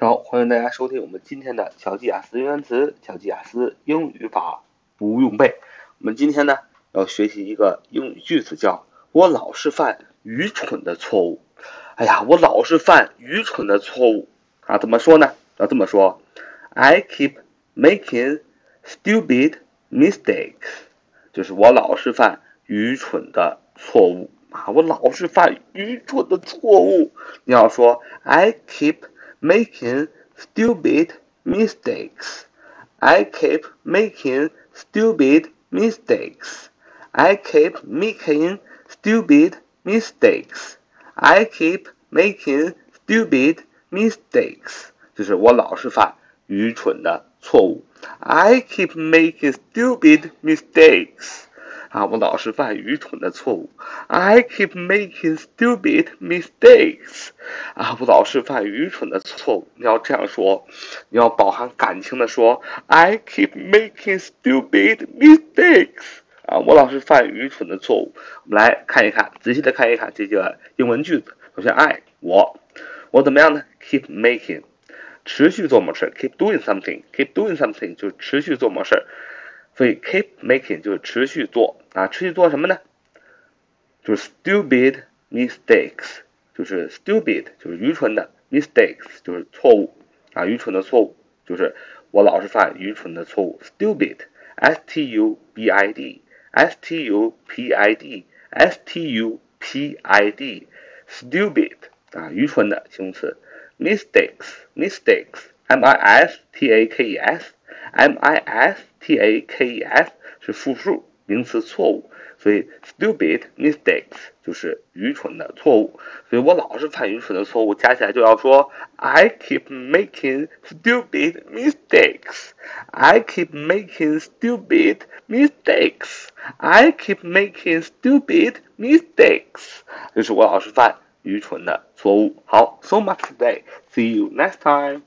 好，欢迎大家收听我们今天的巧记雅思英单词、巧记雅思英语法不用背。我们今天呢要学习一个英语句子，叫“我老是犯愚蠢的错误”。哎呀，我老是犯愚蠢的错误啊！怎么说呢？要这么说：I keep making stupid mistakes，就是我老是犯愚蠢的错误啊！我老是犯愚蠢的错误。你要说：I keep making stupid mistakes. I keep making stupid mistakes. I keep making stupid mistakes. I keep making stupid mistakes. 就是我老是犯愚蠢的错误。I keep making stupid mistakes. 啊，我老是犯愚蠢的错误。I keep making stupid mistakes。啊，我老是犯愚蠢的错误。你要这样说，你要饱含感情的说，I keep making stupid mistakes。啊，我老是犯愚蠢的错误。我们来看一看，仔细的看一看这个英文句子。首先，I 我我怎么样呢？Keep making，持续做某事，keep doing something，keep doing something 就持续做某事儿。所以 keep making 就是持续做啊，持续做什么呢？就是 stupid mistakes，就是 stupid 就是愚蠢的 mistakes 就是错误啊，愚蠢的错误就是我老是犯愚蠢的错误 stupid s t u b i d s t u p i d s t u p i d stupid 啊，愚蠢的形容词 mistakes mistakes m i s t a k e s m i s t a k e s 是复数名词错误，所以 stupid mistakes 就是愚蠢的错误。所以我老是犯愚蠢的错误，加起来就要说 I keep making stupid mistakes. I keep making stupid mistakes. I keep making stupid mistakes. 就是我老是犯愚蠢的错误。好，so much today. See you next time.